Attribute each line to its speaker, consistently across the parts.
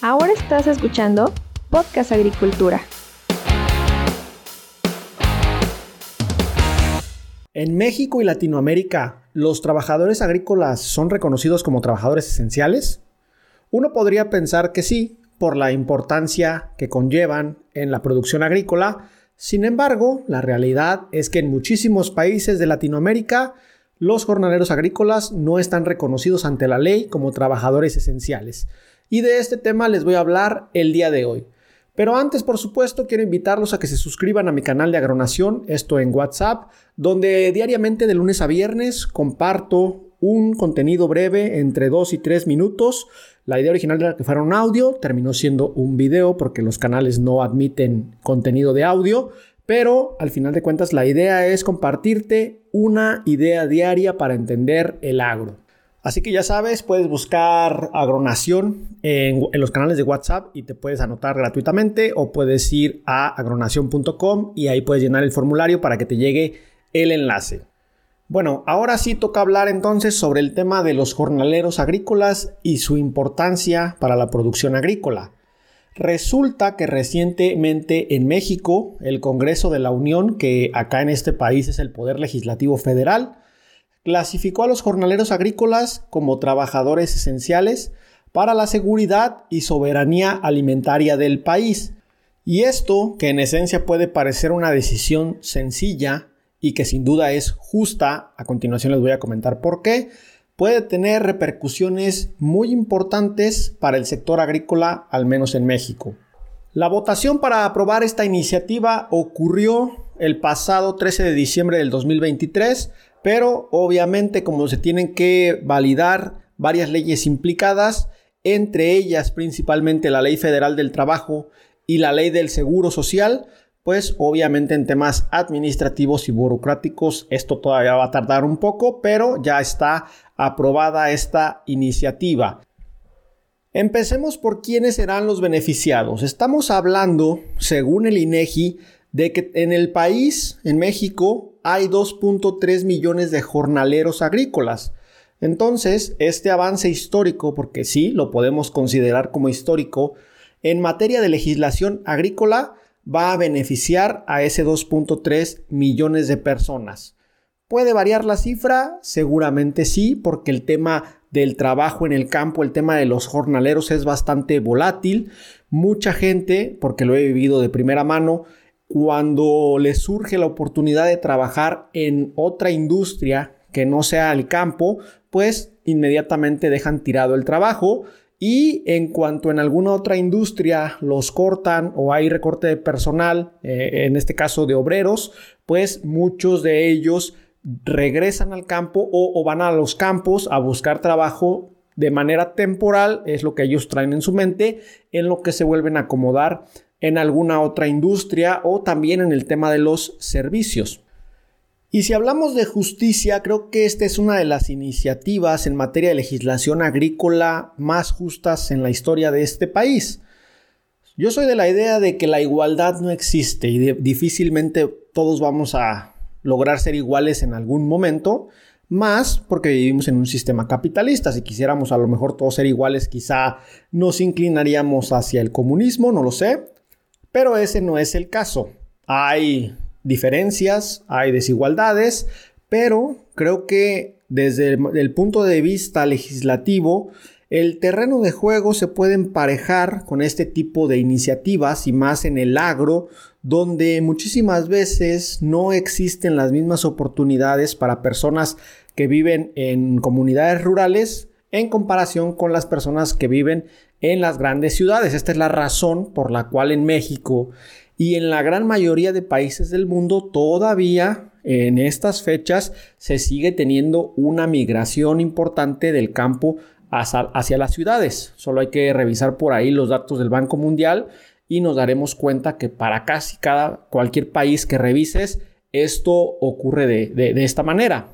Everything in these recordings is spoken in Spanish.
Speaker 1: Ahora estás escuchando Podcast Agricultura.
Speaker 2: En México y Latinoamérica, ¿los trabajadores agrícolas son reconocidos como trabajadores esenciales? Uno podría pensar que sí, por la importancia que conllevan en la producción agrícola, sin embargo, la realidad es que en muchísimos países de Latinoamérica los jornaleros agrícolas no están reconocidos ante la ley como trabajadores esenciales. Y de este tema les voy a hablar el día de hoy. Pero antes, por supuesto, quiero invitarlos a que se suscriban a mi canal de Agronación, esto en WhatsApp, donde diariamente de lunes a viernes comparto un contenido breve entre 2 y 3 minutos. La idea original era que fuera un audio, terminó siendo un video porque los canales no admiten contenido de audio, pero al final de cuentas la idea es compartirte una idea diaria para entender el agro. Así que ya sabes, puedes buscar agronación en, los canales de WhatsApp y te puedes anotar gratuitamente o puedes ir a agronación.com y ahí puedes llenar el formulario para que te llegue el enlace. Bueno, ahora sí toca hablar entonces sobre el tema de los jornaleros agrícolas y su importancia para la producción agrícola. Resulta que recientemente en México, el Congreso de la Unión, que acá en este país es el Poder Legislativo Federal, clasificó a los jornaleros agrícolas como trabajadores esenciales para la seguridad y soberanía alimentaria del país. Y esto, que en esencia puede parecer una decisión sencilla, y que sin duda es justa, a continuación les voy a comentar por qué, puede tener repercusiones muy importantes para el sector agrícola, al menos en México. La votación para aprobar esta iniciativa ocurrió el pasado 13 de diciembre del 2023, pero obviamente como se tienen que validar varias leyes implicadas, entre ellas principalmente la Ley Federal del Trabajo y la Ley del Seguro Social, pues obviamente en temas administrativos y burocráticos esto todavía va a tardar un poco, pero ya está aprobada esta iniciativa. Empecemos por quiénes serán los beneficiados. Estamos hablando, según el INEGI, de que en el país, en México, hay 2.3 millones de jornaleros agrícolas. Entonces, este avance histórico, porque sí, lo podemos considerar como histórico, en materia de legislación agrícola, va a beneficiar a ese 2.3 millones de personas. ¿Puede variar la cifra? Seguramente sí, porque el tema del trabajo en el campo, el tema de los jornaleros es bastante volátil. Mucha gente, porque lo he vivido de primera mano, cuando les surge la oportunidad de trabajar en otra industria que no sea el campo, pues inmediatamente dejan tirado el trabajo y en cuanto en alguna otra industria los cortan o hay recorte de personal, eh, en este caso de obreros, pues muchos de ellos regresan al campo o van a los campos a buscar trabajo de manera temporal, es lo que ellos traen en su mente, en lo que se vuelven a acomodar en alguna otra industria o también en el tema de los servicios. Y si hablamos de justicia, creo que esta es una de las iniciativas en materia de legislación agrícola más justas en la historia de este país. Yo soy de la idea de que la igualdad no existe y difícilmente todos vamos a lograr ser iguales en algún momento, más porque vivimos en un sistema capitalista. Si quisiéramos a lo mejor todos ser iguales, quizá nos inclinaríamos hacia el comunismo, no lo sé, pero ese no es el caso. Hay diferencias, hay desigualdades, pero creo que desde el, punto de vista legislativo, el terreno de juego se puede emparejar con este tipo de iniciativas y más en el agro, donde muchísimas veces no existen las mismas oportunidades para personas que viven en comunidades rurales en comparación con las personas que viven en las grandes ciudades. Esta es la razón por la cual en México y en la gran mayoría de países del mundo todavía en estas fechas se sigue teniendo una migración importante del campo hacia, las ciudades. Solo hay que revisar por ahí los datos del Banco Mundial y nos daremos cuenta que para casi cada cualquier país que revises esto ocurre de esta manera.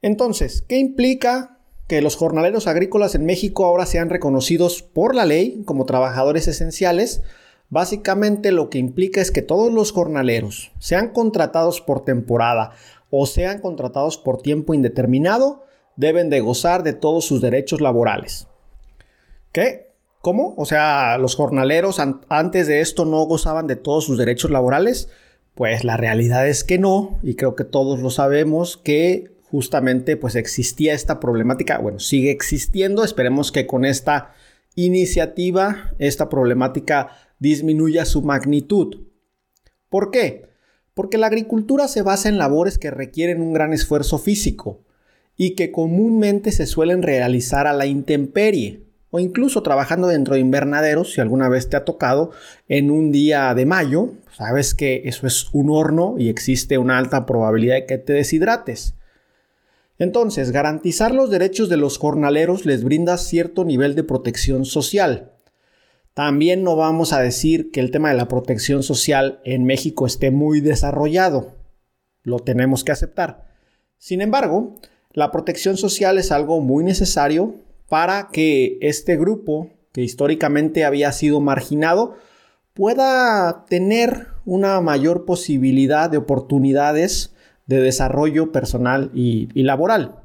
Speaker 2: Entonces, ¿qué implica que los jornaleros agrícolas en México ahora sean reconocidos por la ley como trabajadores esenciales? Básicamente lo que implica es que todos los jornaleros, sean contratados por temporada o sean contratados por tiempo indeterminado, deben de gozar de todos sus derechos laborales. ¿Qué? ¿Cómo? O sea, los jornaleros antes de esto no gozaban de todos sus derechos laborales. Pues la realidad es que no, y creo que todos lo sabemos, que justamente pues existía esta problemática, bueno, sigue existiendo, esperemos que con esta iniciativa esta problemática disminuya su magnitud. ¿Por qué? Porque la agricultura se basa en labores que requieren un gran esfuerzo físico y que comúnmente se suelen realizar a la intemperie o incluso trabajando dentro de invernaderos, si alguna vez te ha tocado, en un día de mayo, sabes que eso es un horno y existe una alta probabilidad de que te deshidrates. Entonces, garantizar los derechos de los jornaleros les brinda cierto nivel de protección social. También no vamos a decir que el tema de la protección social en México esté muy desarrollado. Lo tenemos que aceptar. Sin embargo, la protección social es algo muy necesario para que este grupo, que históricamente había sido marginado, pueda tener una mayor posibilidad de oportunidades de desarrollo personal y, laboral.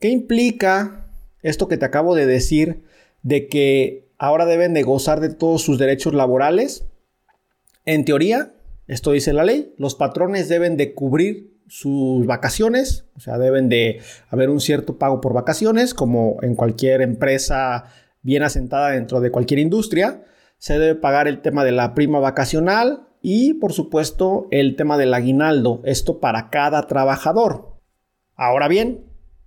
Speaker 2: ¿Qué implica esto que te acabo de decir de que ahora deben de gozar de todos sus derechos laborales? En teoría, esto dice la ley, los patrones deben de cubrir sus vacaciones, o sea, deben de haber un cierto pago por vacaciones, como en cualquier empresa bien asentada dentro de cualquier industria. Se debe pagar el tema de la prima vacacional, y por supuesto el tema del aguinaldo, esto para cada trabajador. Ahora bien,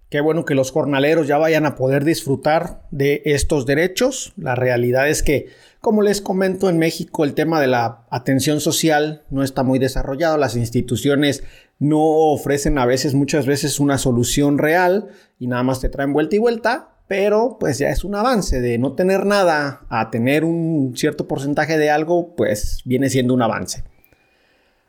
Speaker 2: qué bueno que los jornaleros ya vayan a poder disfrutar de estos derechos. La realidad es que, como les comento, en México el tema de la atención social no está muy desarrollado, las instituciones no ofrecen a veces, muchas veces, una solución real y nada más te traen vuelta y vuelta pero pues ya es un avance de no tener nada a tener un cierto porcentaje de algo, pues viene siendo un avance.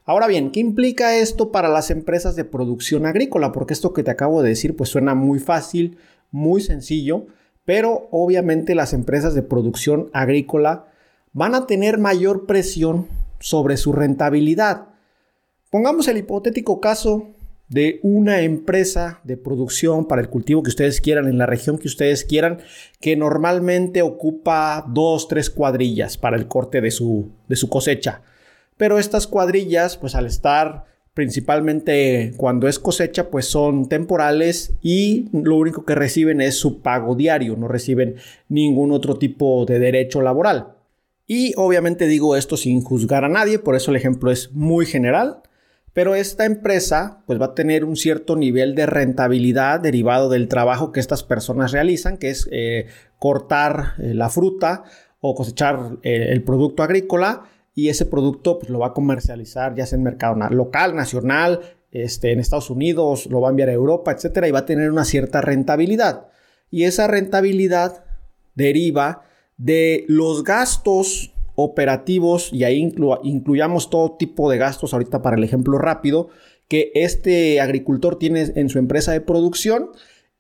Speaker 2: Ahora bien, ¿qué implica esto para las empresas de producción agrícola? Porque esto que te acabo de decir pues suena muy fácil, muy sencillo, pero obviamente las empresas de producción agrícola van a tener mayor presión sobre su rentabilidad. Pongamos el hipotético caso de una empresa de producción para el cultivo que ustedes quieran, en la región que ustedes quieran, que normalmente ocupa dos, tres cuadrillas para el corte de su, de su cosecha. Pero estas cuadrillas, pues al estar principalmente cuando es cosecha, pues son temporales y lo único que reciben es su pago diario, no reciben ningún otro tipo de derecho laboral. Y obviamente digo esto sin juzgar a nadie, por eso el ejemplo es muy general. Pero esta empresa pues va a tener un cierto nivel de rentabilidad derivado del trabajo que estas personas realizan, que es eh, cortar eh, la fruta o cosechar eh, el producto agrícola y ese producto pues, lo va a comercializar ya sea en mercado local, nacional, este, en Estados Unidos, lo va a enviar a Europa, etcétera, y va a tener una cierta rentabilidad. Y esa rentabilidad deriva de los gastos operativos y ahí incluyamos todo tipo de gastos ahorita para el ejemplo rápido que este agricultor tiene en su empresa de producción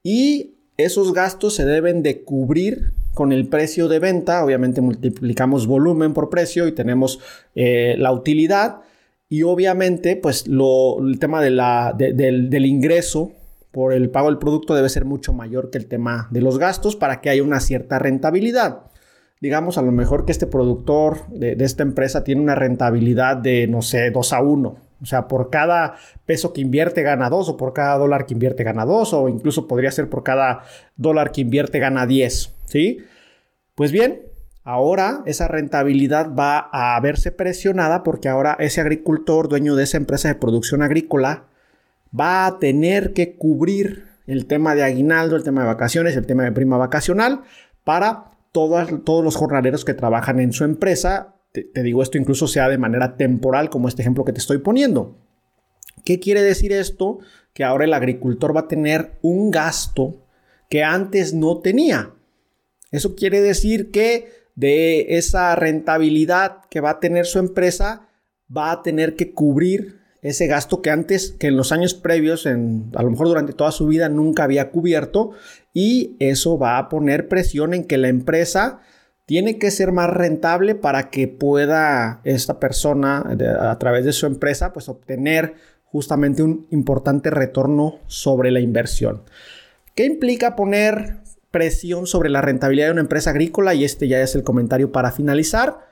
Speaker 2: y esos gastos se deben de cubrir con el precio de venta, obviamente multiplicamos volumen por precio y tenemos eh, la utilidad y obviamente pues lo, el tema del, del ingreso por el pago del producto debe ser mucho mayor que el tema de los gastos para que haya una cierta rentabilidad digamos, a lo mejor que este productor de, esta empresa tiene una rentabilidad de, no sé, 2 a 1. O sea, por cada peso que invierte gana 2 o por cada dólar que invierte gana 2 o incluso podría ser por cada dólar que invierte gana 10, ¿sí? Pues bien, ahora esa rentabilidad va a verse presionada porque ahora ese agricultor, dueño de esa empresa de producción agrícola, va a tener que cubrir el tema de aguinaldo, el tema de vacaciones, el tema de prima vacacional para todos los jornaleros que trabajan en su empresa. Te, digo esto incluso sea de manera temporal, como este ejemplo que te estoy poniendo. ¿Qué quiere decir esto? Que ahora el agricultor va a tener un gasto que antes no tenía. Eso quiere decir que de esa rentabilidad que va a tener su empresa, va a tener que cubrir ese gasto que antes, que en los años previos, a lo mejor durante toda su vida nunca había cubierto y eso va a poner presión en que la empresa tiene que ser más rentable para que pueda esta persona a través de su empresa pues obtener justamente un importante retorno sobre la inversión. ¿Qué implica poner presión sobre la rentabilidad de una empresa agrícola y este ya es el comentario para finalizar.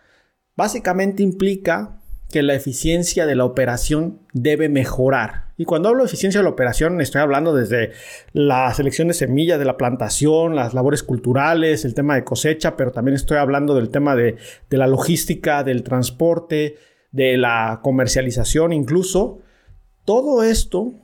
Speaker 2: Básicamente implica que la eficiencia de la operación debe mejorar. Y cuando hablo de eficiencia de la operación, estoy hablando desde la selección de semillas, de la plantación, las labores culturales, el tema de cosecha, pero también estoy hablando del tema de, la logística, del transporte, de la comercialización incluso. Todo esto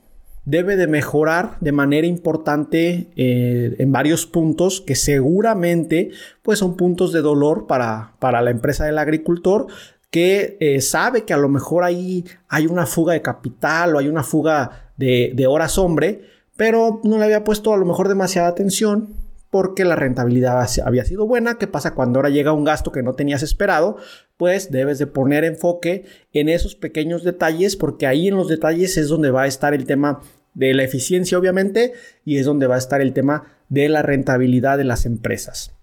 Speaker 2: debe de mejorar de manera importante eh, en varios puntos que seguramente pues son puntos de dolor para, para la empresa del agricultor que eh, sabe que a lo mejor ahí hay una fuga de capital o hay una fuga de, horas hombre, pero no le había puesto a lo mejor demasiada atención porque la rentabilidad había sido buena. ¿Qué pasa cuando ahora llega un gasto que no tenías esperado? Pues debes de poner enfoque en esos pequeños detalles porque ahí en los detalles es donde va a estar el tema de la eficiencia obviamente y es donde va a estar el tema de la rentabilidad de las empresas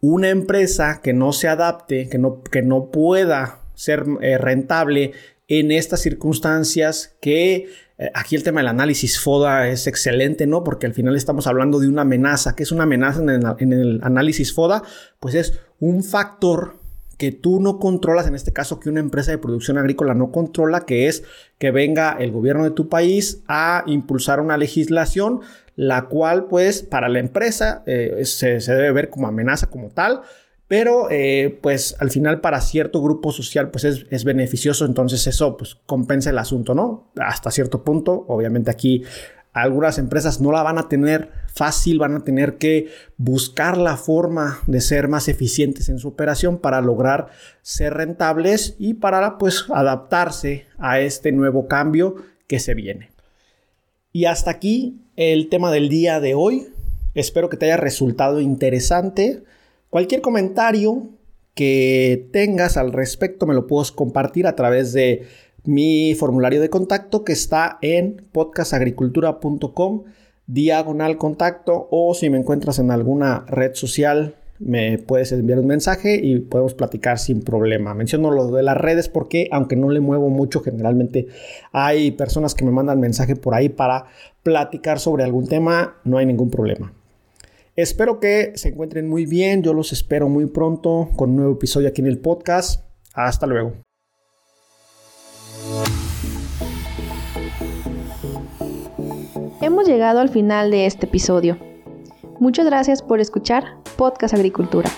Speaker 2: una empresa que no se adapte, que no, que no pueda ser eh, rentable en estas circunstancias que eh, aquí el tema del análisis FODA es excelente, ¿no? Porque al final estamos hablando de una amenaza. ¿Qué es una amenaza en el, en el análisis FODA? Pues es un factor que tú no controlas, en este caso que una empresa de producción agrícola no controla, que es que venga el gobierno de tu país a impulsar una legislación la cual pues para la empresa eh, se, debe ver como amenaza como tal, pero eh, pues al final para cierto grupo social pues es, beneficioso, entonces eso pues compensa el asunto, ¿no? Hasta cierto punto, obviamente aquí algunas empresas no la van a tener fácil, van a tener que buscar la forma de ser más eficientes en su operación para lograr ser rentables y para pues adaptarse a este nuevo cambio que se viene. Y hasta aquí el tema del día de hoy. Espero que te haya resultado interesante. Cualquier comentario que tengas al respecto me lo puedes compartir a través de mi formulario de contacto que está en podcastagricultura.com diagonal contacto o si me encuentras en alguna red social me puedes enviar un mensaje y podemos platicar sin problema. Menciono lo de las redes porque aunque no le muevo mucho, generalmente hay personas que me mandan mensaje por ahí para platicar sobre algún tema, no hay ningún problema. Espero que se encuentren muy bien, yo los espero muy pronto con un nuevo episodio aquí en el podcast. Hasta luego.
Speaker 1: Hemos llegado al final de este episodio. Muchas gracias por escuchar Podcast Agricultura.